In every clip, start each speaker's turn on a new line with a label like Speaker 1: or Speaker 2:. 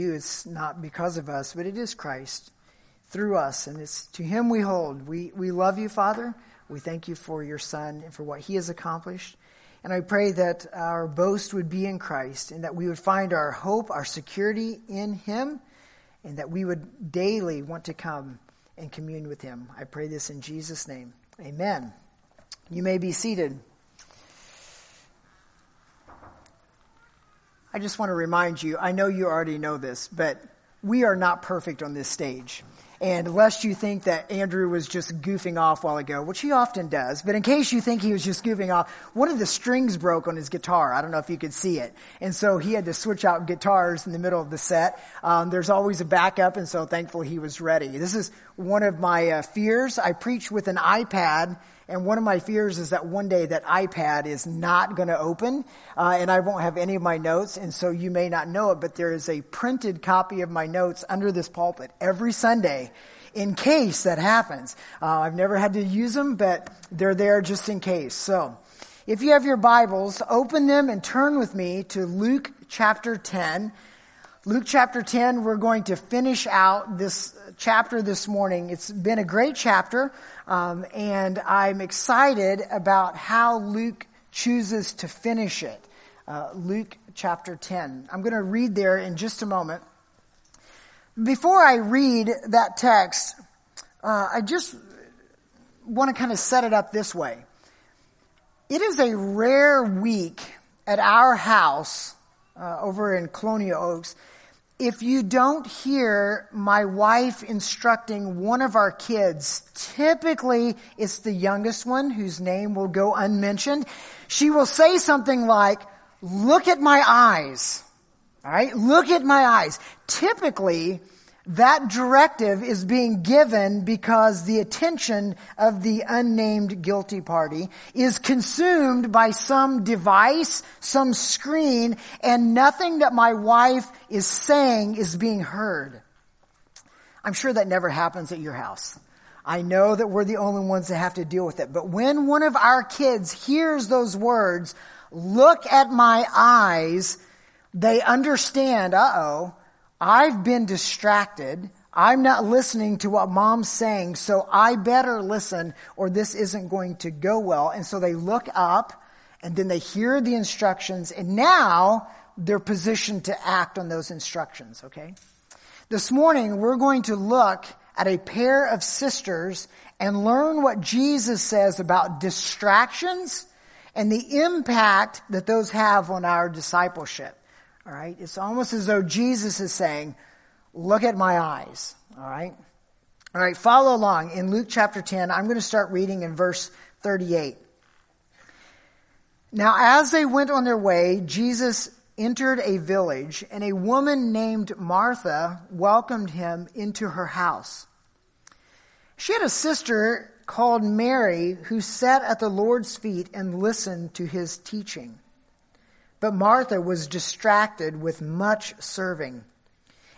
Speaker 1: you. It's not because of us, but it is Christ through us. And it's to him we hold. We, we love you, Father. We thank you for your Son and for what he has accomplished. And I pray that our boast would be in Christ and that we would find our hope, our security in him, and that we would daily want to come and commune with him. I pray this in Jesus' name. Amen. You may be seated. I just want to remind you, I know you already know this, but we are not perfect on this stage. And lest you think that Andrew was just goofing off while ago, which he often does, but in case you think he was just goofing off, one of the strings broke on his guitar. I don't know if you could see it. And so he had to switch out guitars in the middle of the set. Um, there's always a backup, and so thankfully he was ready. This is one of my uh, fears. I preach with an iPad, and one of my fears is that one day that iPad is not going to open, uh, and I won't have any of my notes. And so you may not know it, but there is a printed copy of my notes under this pulpit every Sunday in case that happens. Uh, I've never had to use them, but they're there just in case. So, if you have your Bibles, open them and turn with me to Luke chapter 10. Luke chapter 10, we're going to finish out this chapter this morning. It's been a great chapter, um, and I'm excited about how Luke chooses to finish it. Uh, Luke chapter 10. I'm going to read there in just a moment. Before I read that text, uh, I just want to kind of set it up this way. It is a rare week at our house uh, over in Colonial Oaks if you don't hear my wife instructing one of our kids, typically it's the youngest one whose name will go unmentioned. She will say something like, look at my eyes. All right. Look at my eyes. Typically, that directive is being given because the attention of the unnamed guilty party is consumed by some device, some screen, and nothing that my wife is saying is being heard. I'm sure that never happens at your house. I know that we're the only ones that have to deal with it. But when one of our kids hears those words, look at my eyes, they understand, uh oh, I've been distracted. I'm not listening to what mom's saying, so I better listen or this isn't going to go well. And so they look up and then they hear the instructions and now they're positioned to act on those instructions, okay? This morning we're going to look at a pair of sisters and learn what Jesus says about distractions and the impact that those have on our discipleship. All right. It's almost as though Jesus is saying, look at my eyes. All right. All right. Follow along in Luke chapter 10. I'm going to start reading in verse 38. Now, as they went on their way, Jesus entered a village, and a woman named Martha welcomed him into her house. She had a sister called Mary who sat at the Lord's feet and listened to his teaching. But Martha was distracted with much serving.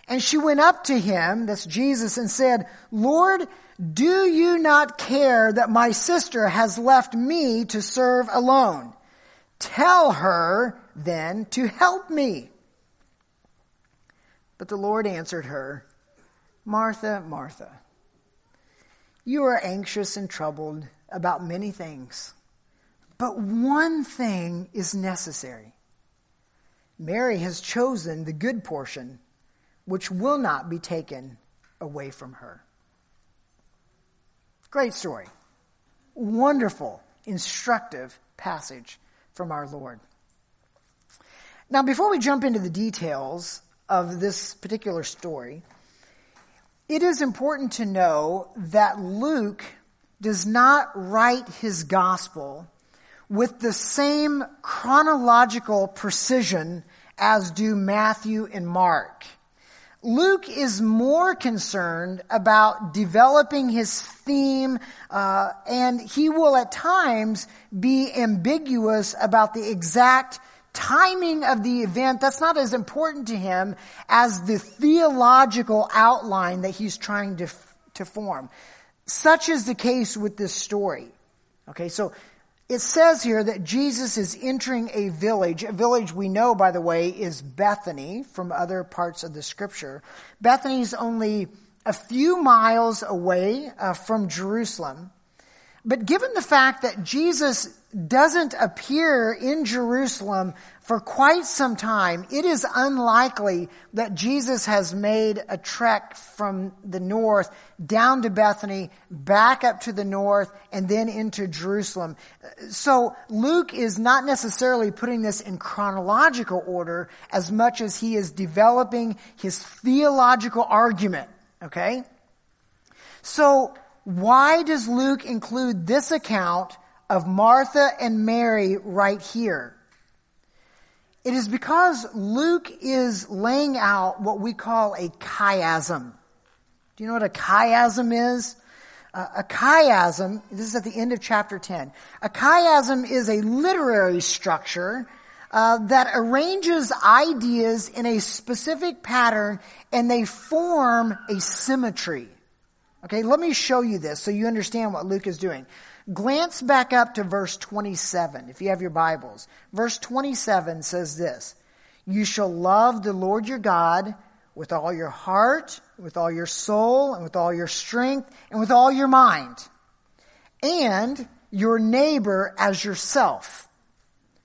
Speaker 1: And she went up to him, that's Jesus, and said, Lord, do you not care that my sister has left me to serve alone? Tell her then to help me. But the Lord answered her, Martha, Martha, you are anxious and troubled about many things, but one thing is necessary. Mary has chosen the good portion, which will not be taken away from her. Great story. Wonderful, instructive passage from our Lord. Now, before we jump into the details of this particular story, it is important to know that Luke does not write his gospel with the same chronological precision as do Matthew and Mark. Luke is more concerned about developing his theme, uh, and he will at times be ambiguous about the exact timing of the event. That's not as important to him as the theological outline that he's trying to, to form. Such is the case with this story. Okay, so it says here that Jesus is entering a village. A village we know, by the way, is Bethany from other parts of the scripture. Bethany is only a few miles away uh, from Jerusalem. But given the fact that Jesus doesn't appear in Jerusalem for quite some time, it is unlikely that Jesus has made a trek from the north down to Bethany, back up to the north, and then into Jerusalem. So Luke is not necessarily putting this in chronological order as much as he is developing his theological argument. Okay? So why does Luke include this account of Martha and Mary right here? It is because Luke is laying out what we call a chiasm. Do you know what a chiasm is? Uh, a chiasm, this is at the end of chapter 10. A chiasm is a literary structure uh, that arranges ideas in a specific pattern and they form a symmetry. Okay, let me show you this so you understand what Luke is doing. Glance back up to verse 27 if you have your Bibles. Verse 27 says this You shall love the Lord your God with all your heart, with all your soul, and with all your strength, and with all your mind, and your neighbor as yourself.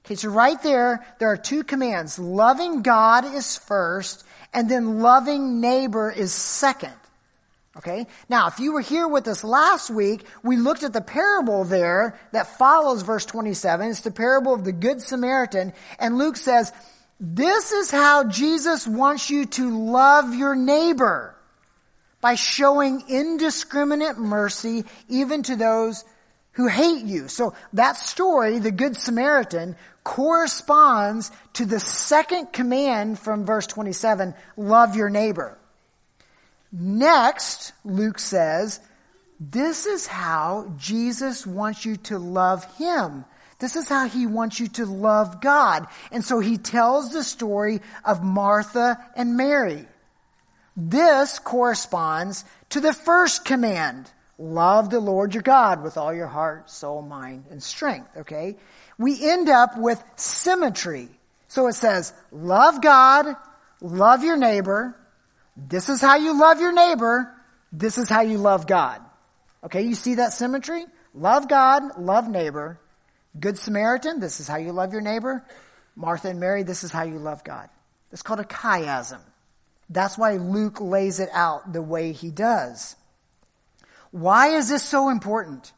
Speaker 1: Okay, so right there, there are two commands. Loving God is first, and then loving neighbor is second. Okay? Now, if you were here with us last week, we looked at the parable there that follows verse 27. It's the parable of the Good Samaritan. And Luke says, this is how Jesus wants you to love your neighbor by showing indiscriminate mercy even to those who hate you. So that story, the Good Samaritan, corresponds to the second command from verse 27, love your neighbor. Next, Luke says, this is how Jesus wants you to love Him. This is how He wants you to love God. And so He tells the story of Martha and Mary. This corresponds to the first command. Love the Lord your God with all your heart, soul, mind, and strength. Okay? We end up with symmetry. So it says, love God, love your neighbor, this is how you love your neighbor. This is how you love God. Okay, you see that symmetry? Love God, love neighbor. Good Samaritan, this is how you love your neighbor. Martha and Mary, this is how you love God. It's called a chiasm. That's why Luke lays it out the way he does. Why is this so important?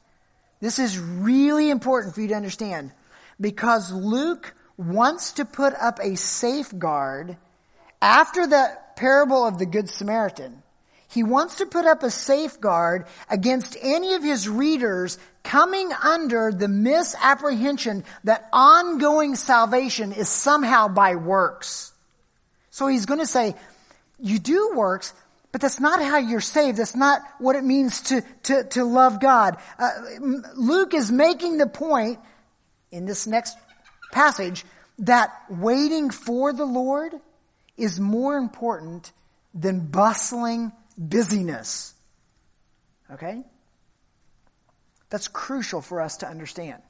Speaker 1: This is really important for you to understand because Luke wants to put up a safeguard after the parable of the Good Samaritan, he wants to put up a safeguard against any of his readers coming under the misapprehension that ongoing salvation is somehow by works. So he's going to say, you do works, but that's not how you're saved. That's not what it means to, to, to love God. Uh, Luke is making the point in this next passage that waiting for the Lord is more important than bustling busyness. Okay? That's crucial for us to understand.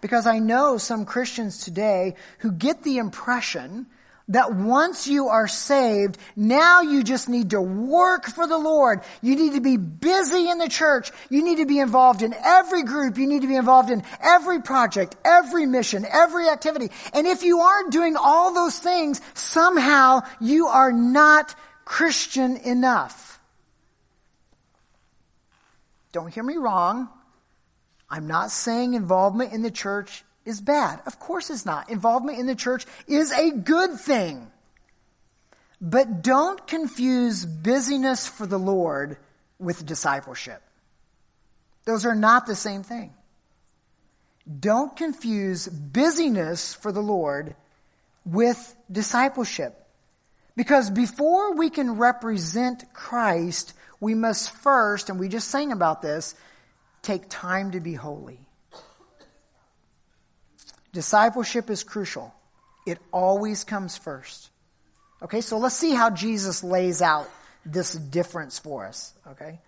Speaker 1: Because I know some Christians today who get the impression that once you are saved, now you just need to work for the Lord. You need to be busy in the church. You need to be involved in every group. You need to be involved in every project, every mission, every activity. And if you aren't doing all those things, somehow you are not Christian enough. Don't hear me wrong. I'm not saying involvement in the church is bad. Of course it's not. Involvement in the church is a good thing. But don't confuse busyness for the Lord with discipleship. Those are not the same thing. Don't confuse busyness for the Lord with discipleship. Because before we can represent Christ, we must first, and we just sang about this, take time to be holy. Discipleship is crucial. It always comes first. Okay, so let's see how Jesus lays out this difference for us. Okay.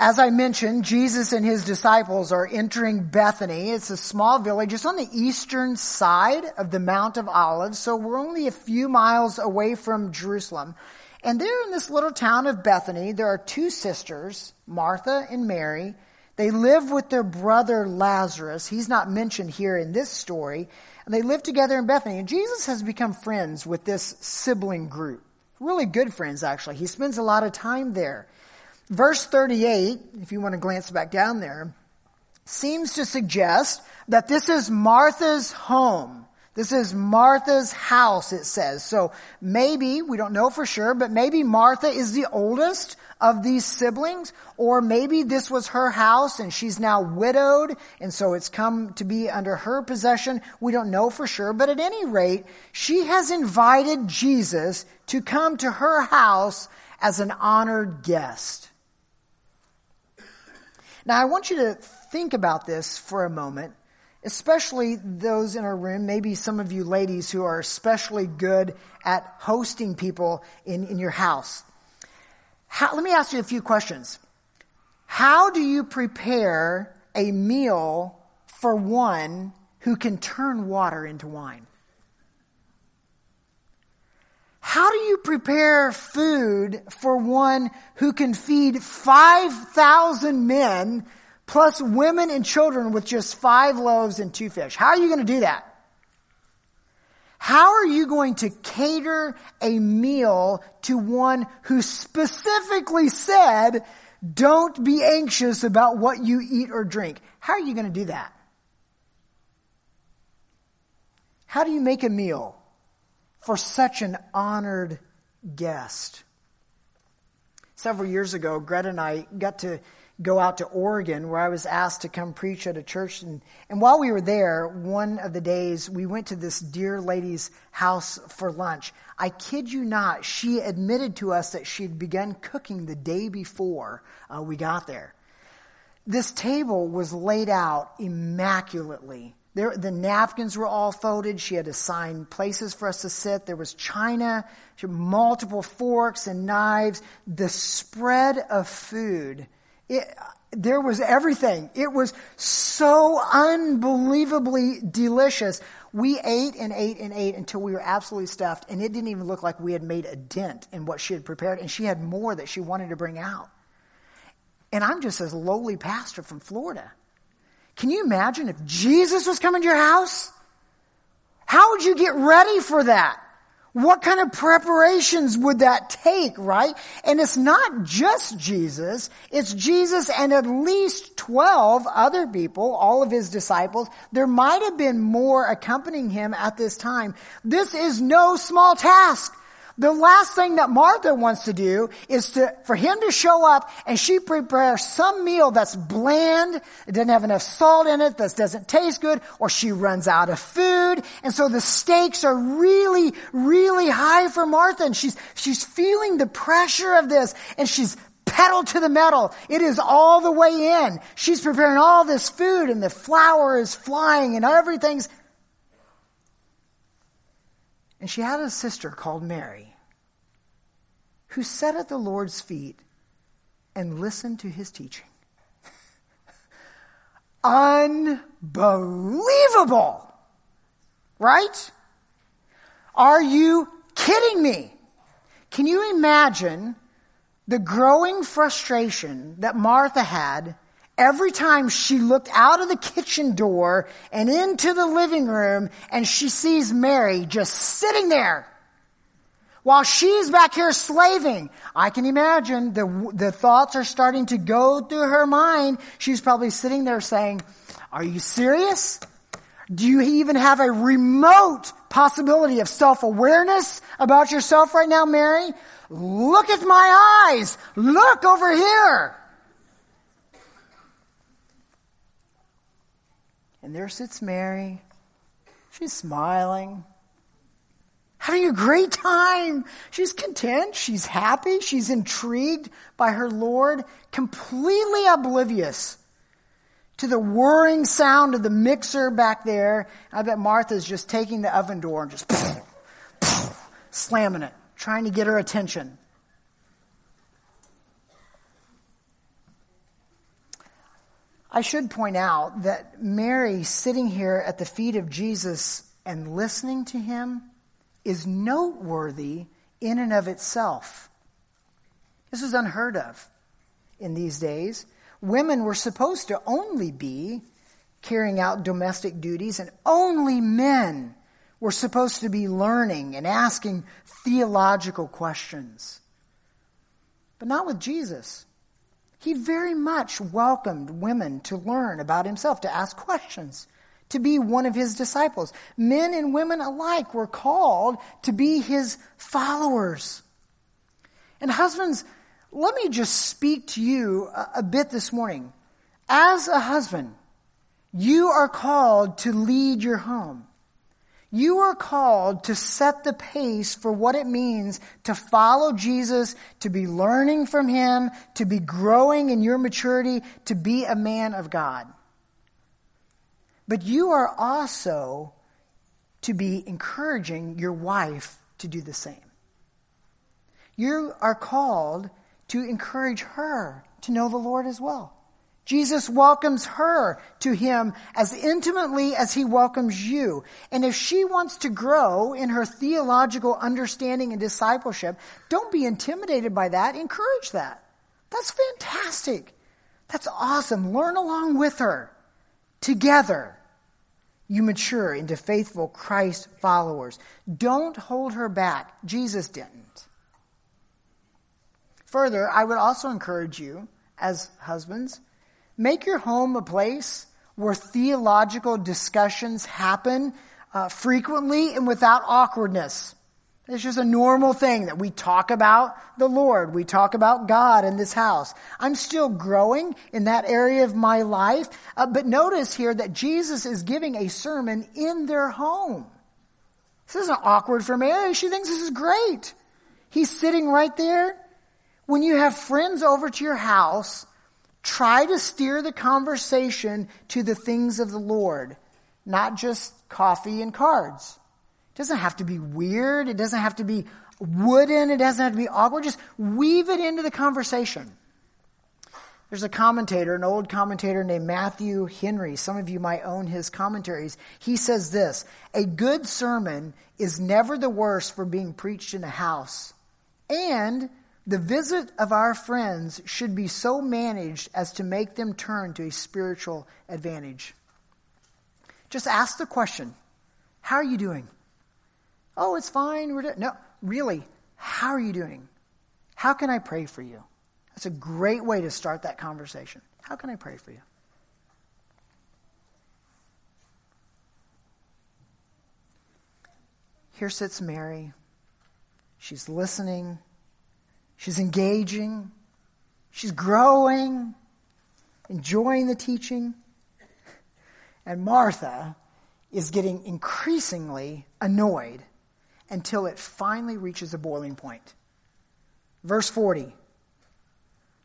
Speaker 1: As I mentioned, Jesus and his disciples are entering Bethany. It's a small village. It's on the eastern side of the Mount of Olives, so we're only a few miles away from Jerusalem. And there in this little town of Bethany, there are two sisters, Martha and Mary. They live with their brother Lazarus. He's not mentioned here in this story. And they live together in Bethany. And Jesus has become friends with this sibling group. Really good friends, actually. He spends a lot of time there. Verse 38, if you want to glance back down there, seems to suggest that this is Martha's home. This is Martha's house, it says. So maybe, we don't know for sure, but maybe Martha is the oldest of these siblings, or maybe this was her house and she's now widowed, and so it's come to be under her possession. We don't know for sure, but at any rate, she has invited Jesus to come to her house as an honored guest. Now I want you to think about this for a moment especially those in our room, maybe some of you ladies who are especially good at hosting people in, in your house. How, let me ask you a few questions. How do you prepare a meal for one who can turn water into wine? How do you prepare food for one who can feed 5,000 men plus women and children with just five loaves and two fish. How are you going to do that? How are you going to cater a meal to one who specifically said, don't be anxious about what you eat or drink? How are you going to do that? How do you make a meal for such an honored guest? Several years ago, Greta and I got to go out to Oregon where I was asked to come preach at a church. And, and while we were there, one of the days, we went to this dear lady's house for lunch. I kid you not, she admitted to us that she'd begun cooking the day before uh, we got there. This table was laid out immaculately. There, the napkins were all folded. She had assigned places for us to sit. There was china, multiple forks and knives. The spread of food it, there was everything. It was so unbelievably delicious. We ate and ate and ate until we were absolutely stuffed, and it didn't even look like we had made a dent in what she had prepared, and she had more that she wanted to bring out. And I'm just a lowly pastor from Florida. Can you imagine if Jesus was coming to your house? How would you get ready for that? What kind of preparations would that take, right? And it's not just Jesus, it's Jesus and at least 12 other people, all of his disciples. There might have been more accompanying him at this time. This is no small task. The last thing that Martha wants to do is to, for him to show up and she prepares some meal that's bland, it doesn't have enough salt in it, that doesn't taste good, or she runs out of food. And so the stakes are really, really high for Martha and she's, she's feeling the pressure of this and she's pedal to the metal. It is all the way in. She's preparing all this food and the flour is flying and everything's and she had a sister called Mary who sat at the Lord's feet and listened to his teaching. Unbelievable! Right? Are you kidding me? Can you imagine the growing frustration that Martha had every time she looked out of the kitchen door and into the living room and she sees Mary just sitting there while she's back here slaving. I can imagine the, the thoughts are starting to go through her mind. She's probably sitting there saying, are you serious? Do you even have a remote possibility of self-awareness about yourself right now, Mary? Look at my eyes. Look over here. And there sits Mary. She's smiling, having a great time. She's content. She's happy. She's intrigued by her Lord, completely oblivious to the whirring sound of the mixer back there. I bet Martha's just taking the oven door and just slamming it, trying to get her attention. I should point out that Mary sitting here at the feet of Jesus and listening to him is noteworthy in and of itself. This was unheard of in these days. Women were supposed to only be carrying out domestic duties, and only men were supposed to be learning and asking theological questions. But not with Jesus. He very much welcomed women to learn about himself, to ask questions, to be one of his disciples. Men and women alike were called to be his followers. And husbands, let me just speak to you a, a bit this morning. As a husband, you are called to lead your home. You are called to set the pace for what it means to follow Jesus, to be learning from Him, to be growing in your maturity, to be a man of God. But you are also to be encouraging your wife to do the same. You are called to encourage her to know the Lord as well. Jesus welcomes her to him as intimately as he welcomes you. And if she wants to grow in her theological understanding and discipleship, don't be intimidated by that. Encourage that. That's fantastic. That's awesome. Learn along with her. Together, you mature into faithful Christ followers. Don't hold her back. Jesus didn't. Further, I would also encourage you as husbands Make your home a place where theological discussions happen uh, frequently and without awkwardness. It's just a normal thing that we talk about the Lord. We talk about God in this house. I'm still growing in that area of my life. Uh, but notice here that Jesus is giving a sermon in their home. This isn't awkward for Mary. She thinks this is great. He's sitting right there. When you have friends over to your house Try to steer the conversation to the things of the Lord, not just coffee and cards. It doesn't have to be weird. It doesn't have to be wooden. It doesn't have to be awkward. Just weave it into the conversation. There's a commentator, an old commentator named Matthew Henry. Some of you might own his commentaries. He says this A good sermon is never the worse for being preached in a house. And the visit of our friends should be so managed as to make them turn to a spiritual advantage. Just ask the question How are you doing? Oh, it's fine. We're no, really, how are you doing? How can I pray for you? That's a great way to start that conversation. How can I pray for you? Here sits Mary. She's listening. She's engaging. She's growing, enjoying the teaching. And Martha is getting increasingly annoyed until it finally reaches a boiling point. Verse 40.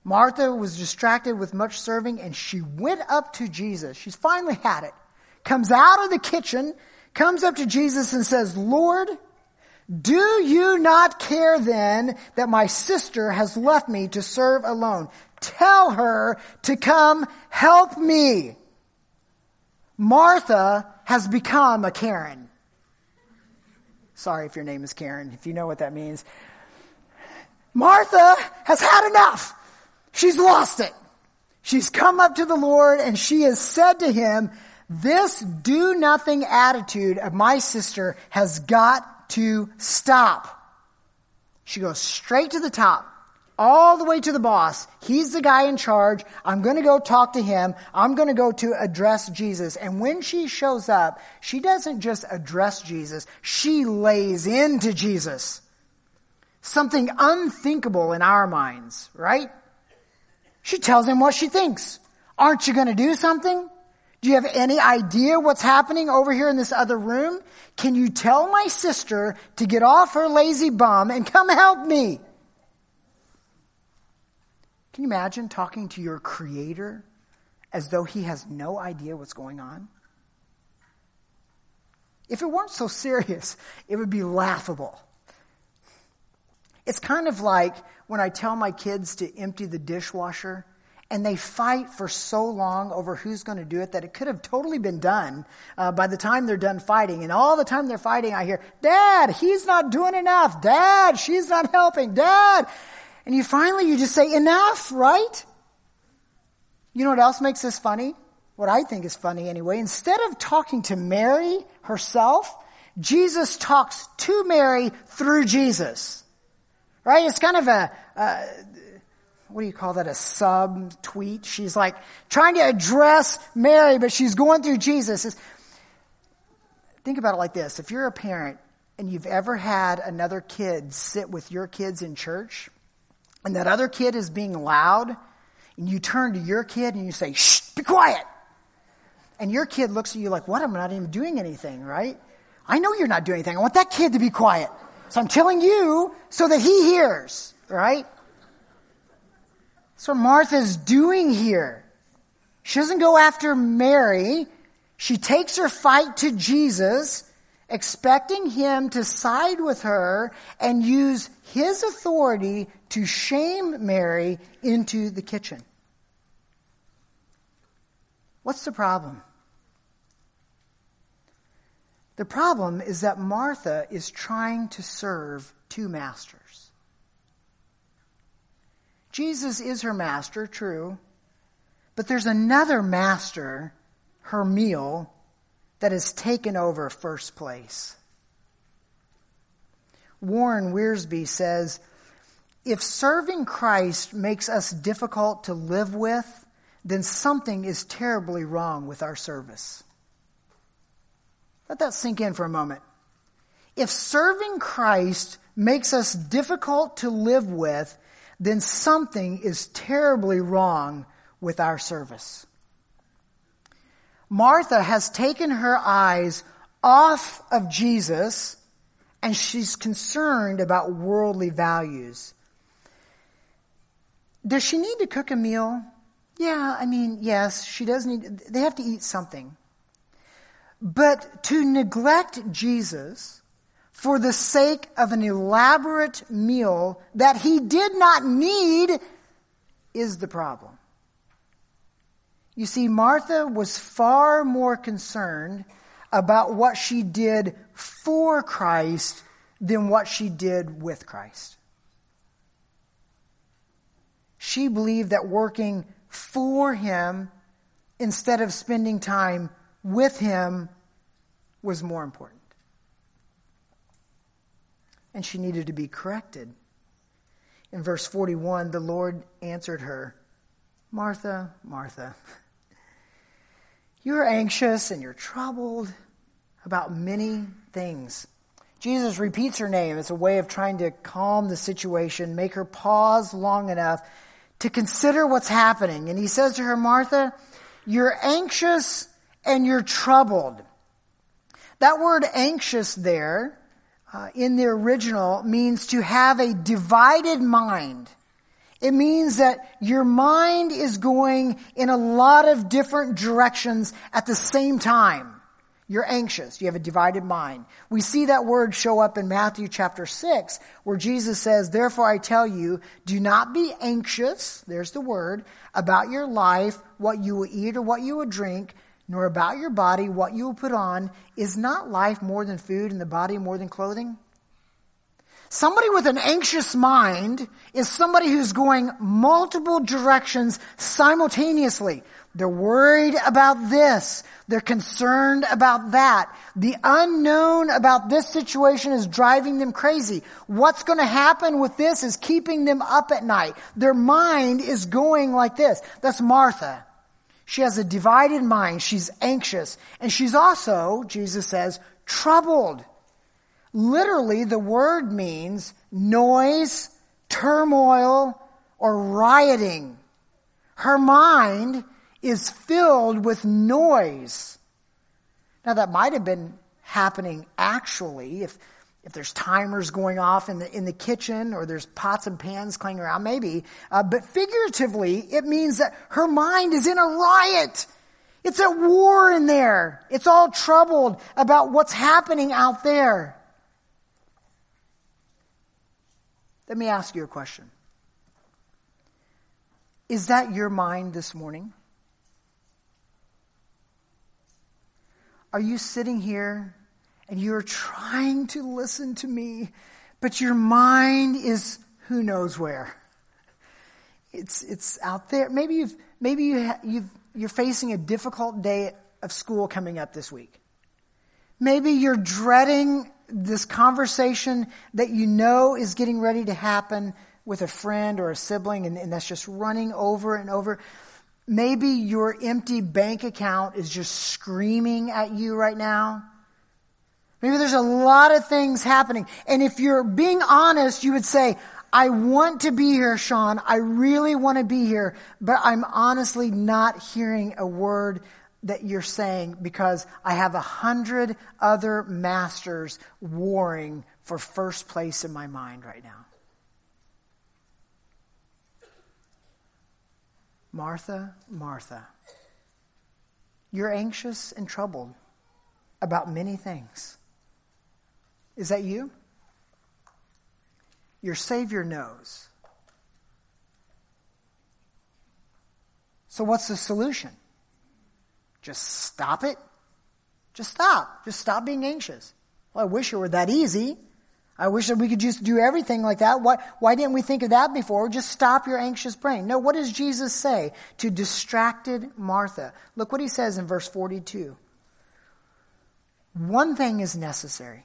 Speaker 1: Martha was distracted with much serving and she went up to Jesus. She's finally had it. Comes out of the kitchen, comes up to Jesus and says, Lord, do you not care then that my sister has left me to serve alone? Tell her to come help me. Martha has become a Karen. Sorry if your name is Karen, if you know what that means. Martha has had enough. She's lost it. She's come up to the Lord and she has said to him, this do nothing attitude of my sister has got to stop. She goes straight to the top, all the way to the boss. He's the guy in charge. I'm going to go talk to him. I'm going to go to address Jesus. And when she shows up, she doesn't just address Jesus, she lays into Jesus. Something unthinkable in our minds, right? She tells him what she thinks. Aren't you going to do something? Do you have any idea what's happening over here in this other room? Can you tell my sister to get off her lazy bum and come help me? Can you imagine talking to your creator as though he has no idea what's going on? If it weren't so serious, it would be laughable. It's kind of like when I tell my kids to empty the dishwasher And they fight for so long over who's going to do it that it could have totally been done uh, by the time they're done fighting. And all the time they're fighting, I hear, Dad, he's not doing enough. Dad, she's not helping. Dad. And you finally, you just say, enough, right? You know what else makes this funny? What I think is funny anyway. Instead of talking to Mary herself, Jesus talks to Mary through Jesus. Right? It's kind of a, uh, what do you call that? A sub tweet. She's like trying to address Mary, but she's going through Jesus. Think about it like this. If you're a parent and you've ever had another kid sit with your kids in church, and that other kid is being loud, and you turn to your kid and you say, shh, be quiet. And your kid looks at you like, what? I'm not even doing anything, right? I know you're not doing anything. I want that kid to be quiet. So I'm telling you so that he hears, right? That's what Martha's doing here. She doesn't go after Mary. She takes her fight to Jesus, expecting him to side with her and use his authority to shame Mary into the kitchen. What's the problem? The problem is that Martha is trying to serve two masters. Jesus is her master, true, but there's another master, her meal, that has taken over first place. Warren Wiersbe says, if serving Christ makes us difficult to live with, then something is terribly wrong with our service. Let that sink in for a moment. If serving Christ makes us difficult to live with, then something is terribly wrong with our service. Martha has taken her eyes off of Jesus and she's concerned about worldly values. Does she need to cook a meal? Yeah, I mean, yes, she does need, they have to eat something. But to neglect Jesus for the sake of an elaborate meal that he did not need is the problem. You see, Martha was far more concerned about what she did for Christ than what she did with Christ. She believed that working for him instead of spending time with him was more important. And she needed to be corrected. In verse 41, the Lord answered her, Martha, Martha, you're anxious and you're troubled about many things. Jesus repeats her name. It's a way of trying to calm the situation, make her pause long enough to consider what's happening. And he says to her, Martha, you're anxious and you're troubled. That word anxious there uh, in the original means to have a divided mind. It means that your mind is going in a lot of different directions at the same time. You're anxious. You have a divided mind. We see that word show up in Matthew chapter 6, where Jesus says, Therefore I tell you, do not be anxious, there's the word, about your life, what you will eat or what you will drink, nor about your body, what you will put on. Is not life more than food and the body more than clothing? Somebody with an anxious mind is somebody who's going multiple directions simultaneously. They're worried about this. They're concerned about that. The unknown about this situation is driving them crazy. What's going to happen with this is keeping them up at night. Their mind is going like this. That's Martha. She has a divided mind. She's anxious. And she's also, Jesus says, troubled. Literally, the word means noise, turmoil, or rioting. Her mind is filled with noise. Now, that might have been happening actually if, if there's timers going off in the, in the kitchen or there's pots and pans clanging around, maybe. Uh, but figuratively, it means that her mind is in a riot. It's at war in there. It's all troubled about what's happening out there. Let me ask you a question. Is that your mind this morning? Are you sitting here and you're trying to listen to me, but your mind is who knows where? It's, it's out there. Maybe you've, maybe you ha- you've, you're facing a difficult day of school coming up this week. Maybe you're dreading this conversation that you know is getting ready to happen with a friend or a sibling, and, and that's just running over and over. Maybe your empty bank account is just screaming at you right now. Maybe there's a lot of things happening. And if you're being honest, you would say, I want to be here, Shawn. I really want to be here, but I'm honestly not hearing a word that you're saying because I have a hundred other masters warring for first place in my mind right now. Martha, Martha, you're anxious and troubled about many things. Is that you? Your Savior knows. So, what's the solution? Just stop it? Just stop. Just stop being anxious. Well, I wish it were that easy. I wish that we could just do everything like that. Why, why didn't we think of that before? Just stop your anxious brain. No, what does Jesus say to distracted Martha? Look what he says in verse 42. One thing is necessary.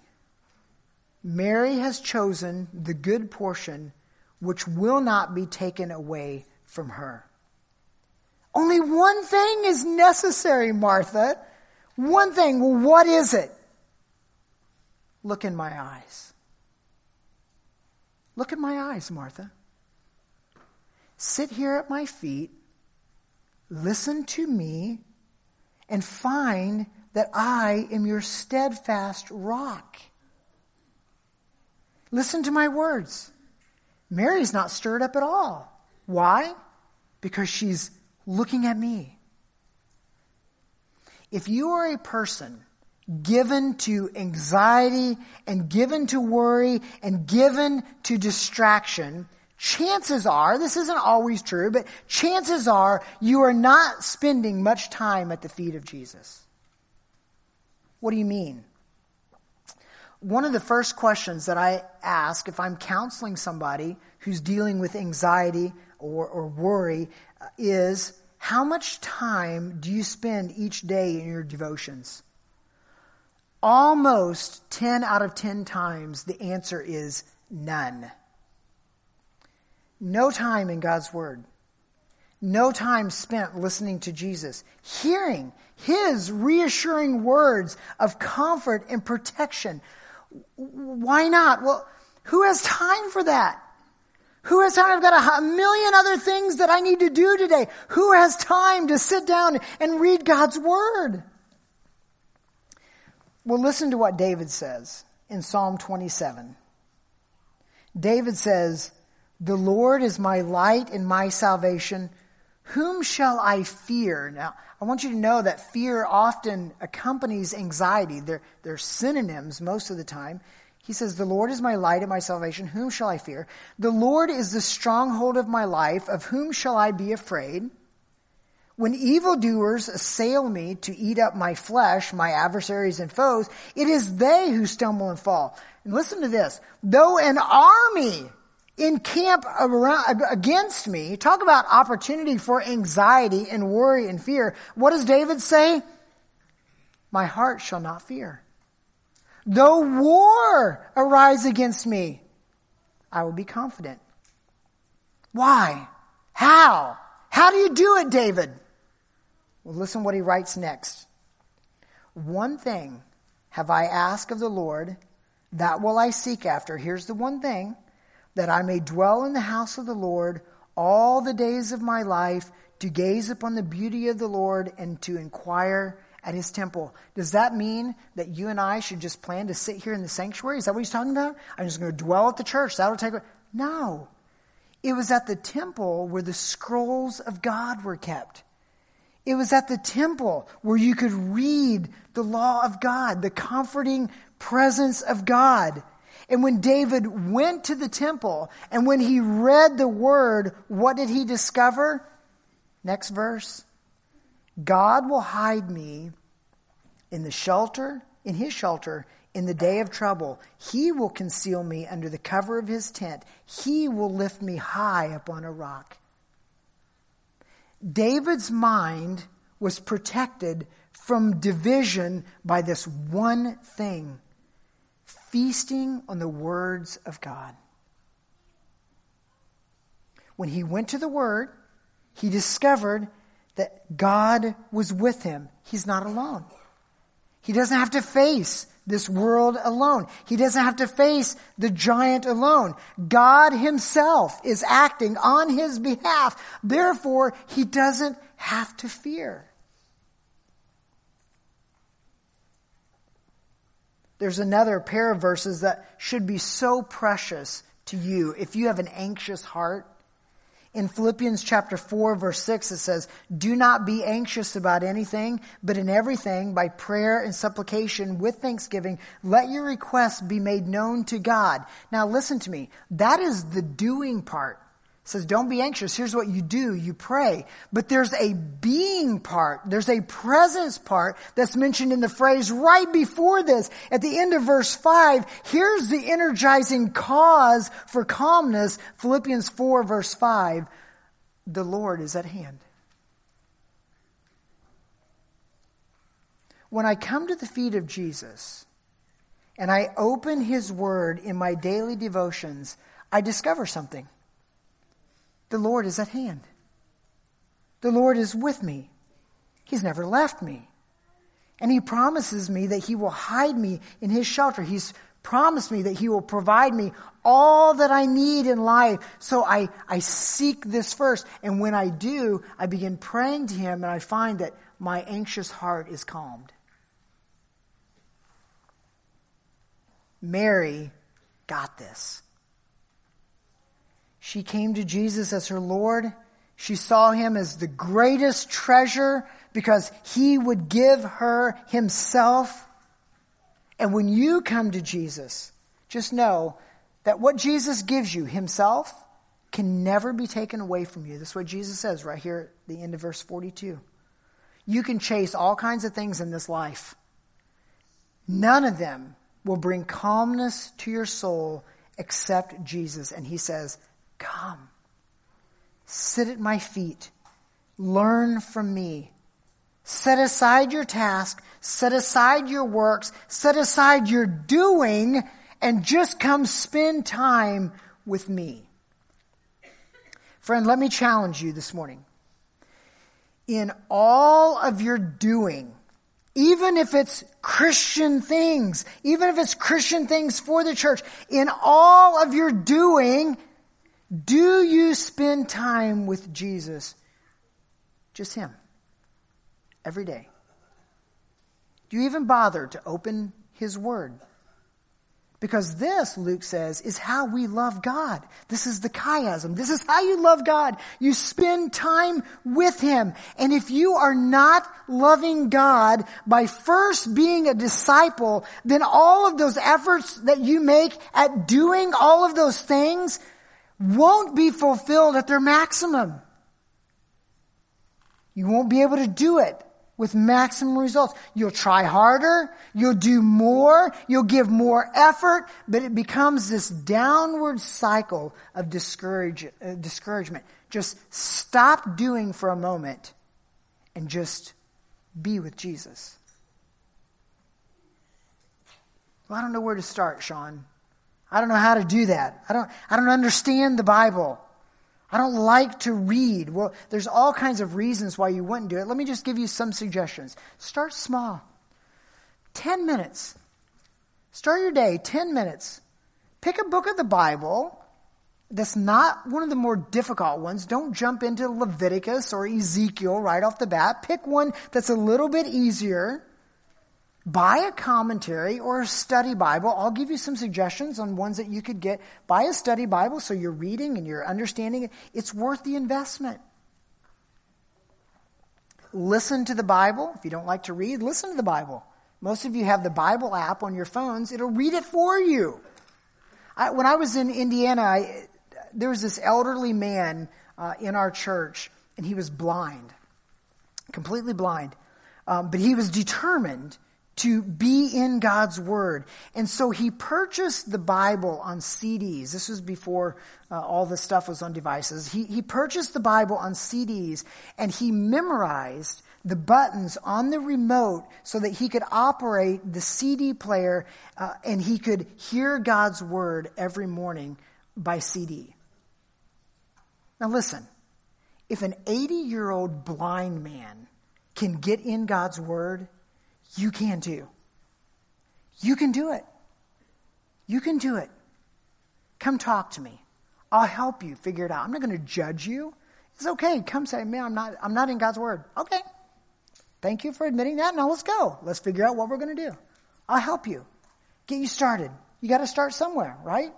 Speaker 1: Mary has chosen the good portion which will not be taken away from her. Only one thing is necessary, Martha. One thing. Well, what is it? Look in my eyes. Look at my eyes, Martha. Sit here at my feet, listen to me, and find that I am your steadfast rock. Listen to my words. Mary's not stirred up at all. Why? Because she's looking at me. If you are a person given to anxiety and given to worry and given to distraction, chances are, this isn't always true, but chances are you are not spending much time at the feet of Jesus. What do you mean? One of the first questions that I ask if I'm counseling somebody who's dealing with anxiety or, or worry uh, is how much time do you spend each day in your devotions? Almost 10 out of 10 times, the answer is none. No time in God's Word. No time spent listening to Jesus, hearing His reassuring words of comfort and protection. Why not? Well, who has time for that? Who has time? I've got a million other things that I need to do today. Who has time to sit down and read God's Word? Well, listen to what David says in Psalm 27. David says, The Lord is my light and my salvation. Whom shall I fear? Now, I want you to know that fear often accompanies anxiety. They're, they're synonyms most of the time. He says, The Lord is my light and my salvation. Whom shall I fear? The Lord is the stronghold of my life. Of whom shall I be afraid? When evildoers assail me to eat up my flesh, my adversaries and foes, it is they who stumble and fall. And listen to this. Though an army encamp around, against me, talk about opportunity for anxiety and worry and fear. What does David say? My heart shall not fear. Though war arise against me, I will be confident. Why? How? How do you do it, David? Well, listen what he writes next. One thing have I asked of the Lord, that will I seek after. Here's the one thing that I may dwell in the house of the Lord all the days of my life, to gaze upon the beauty of the Lord and to inquire at his temple. Does that mean that you and I should just plan to sit here in the sanctuary? Is that what he's talking about? I'm just going to dwell at the church. That'll take. No. It was at the temple where the scrolls of God were kept. It was at the temple where you could read the law of God, the comforting presence of God. And when David went to the temple and when he read the word, what did he discover? Next verse. God will hide me in the shelter, in his shelter, in the day of trouble. He will conceal me under the cover of his tent. He will lift me high upon a rock. David's mind was protected from division by this one thing feasting on the words of God. When he went to the Word, he discovered that God was with him. He's not alone. He doesn't have to face this world alone. He doesn't have to face the giant alone. God himself is acting on his behalf. Therefore, he doesn't have to fear. There's another pair of verses that should be so precious to you if you have an anxious heart. In Philippians chapter 4 verse 6 it says, Do not be anxious about anything, but in everything by prayer and supplication with thanksgiving, let your requests be made known to God. Now listen to me. That is the doing part says, don't be anxious. Here's what you do. You pray. But there's a being part. There's a presence part that's mentioned in the phrase right before this. At the end of verse 5, here's the energizing cause for calmness. Philippians 4 verse 5. The Lord is at hand. When I come to the feet of Jesus and I open his word in my daily devotions, I discover something. The Lord is at hand. The Lord is with me. He's never left me. And He promises me that He will hide me in His shelter. He's promised me that He will provide me all that I need in life. So I, I seek this first. And when I do, I begin praying to Him and I find that my anxious heart is calmed. Mary got this. She came to Jesus as her Lord. She saw him as the greatest treasure because he would give her himself. And when you come to Jesus, just know that what Jesus gives you, himself, can never be taken away from you. That's what Jesus says right here at the end of verse 42. You can chase all kinds of things in this life. None of them will bring calmness to your soul except Jesus. And he says, Come, sit at my feet, learn from me. Set aside your task, set aside your works, set aside your doing, and just come spend time with me. Friend, let me challenge you this morning. In all of your doing, even if it's Christian things, even if it's Christian things for the church, in all of your doing, do you spend time with Jesus? Just Him. Every day. Do you even bother to open His Word? Because this, Luke says, is how we love God. This is the chiasm. This is how you love God. You spend time with Him. And if you are not loving God by first being a disciple, then all of those efforts that you make at doing all of those things won't be fulfilled at their maximum. You won't be able to do it with maximum results. You'll try harder, you'll do more, you'll give more effort, but it becomes this downward cycle of discourage, uh, discouragement. Just stop doing for a moment and just be with Jesus. Well, I don't know where to start, Shawn. I don't know how to do that. I don't, I don't understand the Bible. I don't like to read. Well, there's all kinds of reasons why you wouldn't do it. Let me just give you some suggestions. Start small. 10 minutes. Start your day, 10 minutes. Pick a book of the Bible that's not one of the more difficult ones. Don't jump into Leviticus or Ezekiel right off the bat. Pick one that's a little bit easier buy a commentary or a study Bible. I'll give you some suggestions on ones that you could get. Buy a study Bible so you're reading and you're understanding it. It's worth the investment. Listen to the Bible. If you don't like to read, listen to the Bible. Most of you have the Bible app on your phones. It'll read it for you. I, when I was in Indiana, I, there was this elderly man uh, in our church and he was blind, completely blind. Um, but he was determined to be in God's Word. And so he purchased the Bible on CDs. This was before uh, all this stuff was on devices. He, he purchased the Bible on CDs and he memorized the buttons on the remote so that he could operate the CD player uh, and he could hear God's Word every morning by CD. Now listen, if an 80 year old blind man can get in God's Word, you can too. You can do it. You can do it. Come talk to me. I'll help you figure it out. I'm not going to judge you. It's okay. Come say, man, I'm not, I'm not in God's word. Okay. Thank you for admitting that. Now let's go. Let's figure out what we're going to do. I'll help you. Get you started. You got to start somewhere, right?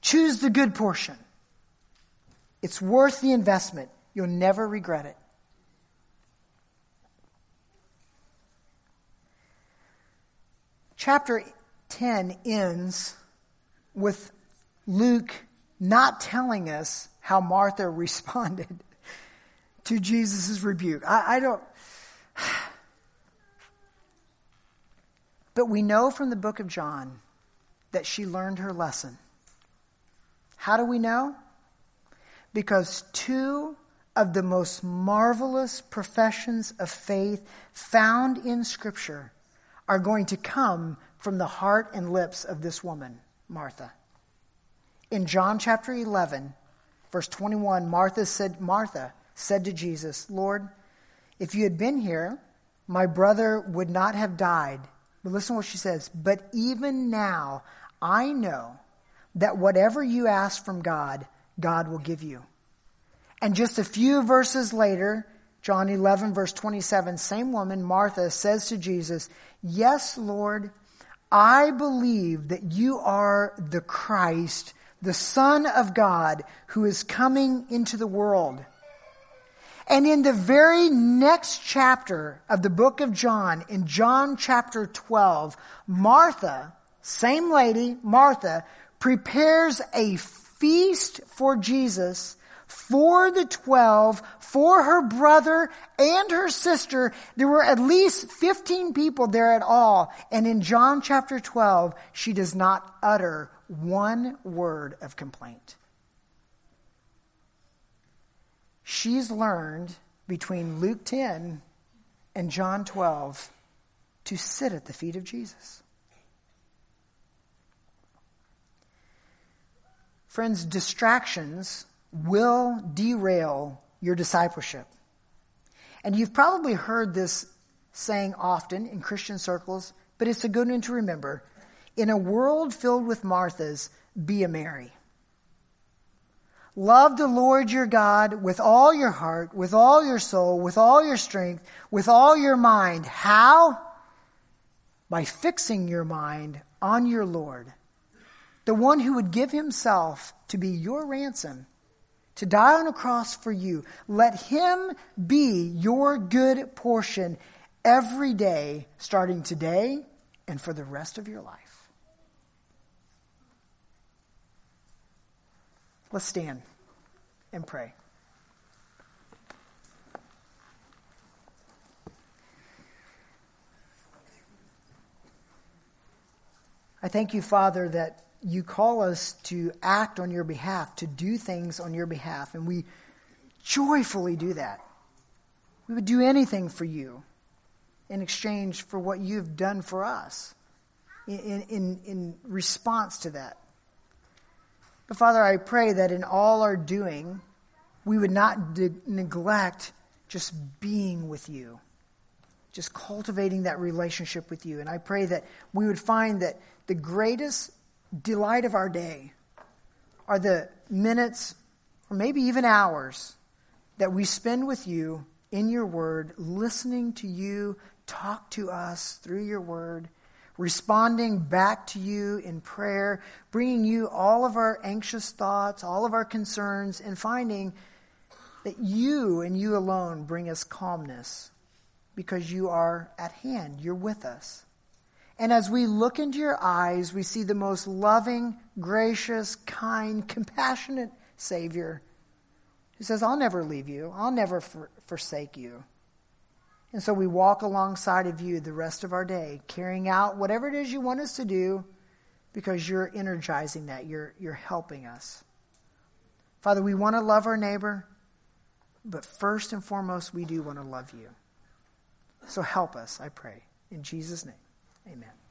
Speaker 1: Choose the good portion. It's worth the investment. You'll never regret it. Chapter 10 ends with Luke not telling us how Martha responded to Jesus' rebuke. I, I don't. But we know from the book of John that she learned her lesson. How do we know? Because two of the most marvelous professions of faith found in Scripture are going to come from the heart and lips of this woman, Martha. In John chapter 11, verse 21, Martha said, Martha said to Jesus, Lord, if you had been here, my brother would not have died. But listen to what she says. But even now, I know that whatever you ask from God, God will give you. And just a few verses later, John 11, verse 27, same woman, Martha, says to Jesus, Yes, Lord, I believe that you are the Christ, the Son of God, who is coming into the world. And in the very next chapter of the book of John, in John chapter 12, Martha, same lady, Martha, prepares a feast for Jesus for the 12, for her brother and her sister. There were at least 15 people there at all. And in John chapter 12, she does not utter one word of complaint. She's learned between Luke 10 and John 12 to sit at the feet of Jesus. Friends, distractions will derail your discipleship. And you've probably heard this saying often in Christian circles, but it's a good one to remember. In a world filled with Marthas, be a Mary. Love the Lord your God with all your heart, with all your soul, with all your strength, with all your mind. How? By fixing your mind on your Lord, the one who would give himself to be your ransom to die on a cross for you. Let him be your good portion every day, starting today and for the rest of your life. Let's stand and pray. I thank you, Father, that you call us to act on your behalf, to do things on your behalf, and we joyfully do that. We would do anything for you in exchange for what you've done for us in, in, in response to that. But Father, I pray that in all our doing, we would not de- neglect just being with you, just cultivating that relationship with you. And I pray that we would find that the greatest delight of our day are the minutes or maybe even hours that we spend with you in your word, listening to you talk to us through your word, responding back to you in prayer, bringing you all of our anxious thoughts, all of our concerns, and finding that you and you alone bring us calmness because you are at hand, you're with us. And as we look into your eyes, we see the most loving, gracious, kind, compassionate Savior. who says, I'll never leave you, I'll never for- forsake you. And so we walk alongside of you the rest of our day, carrying out whatever it is you want us to do because you're energizing that, you're, you're helping us. Father, we want to love our neighbor, but first and foremost, we do want to love you. So help us, I pray. In Jesus' name, amen.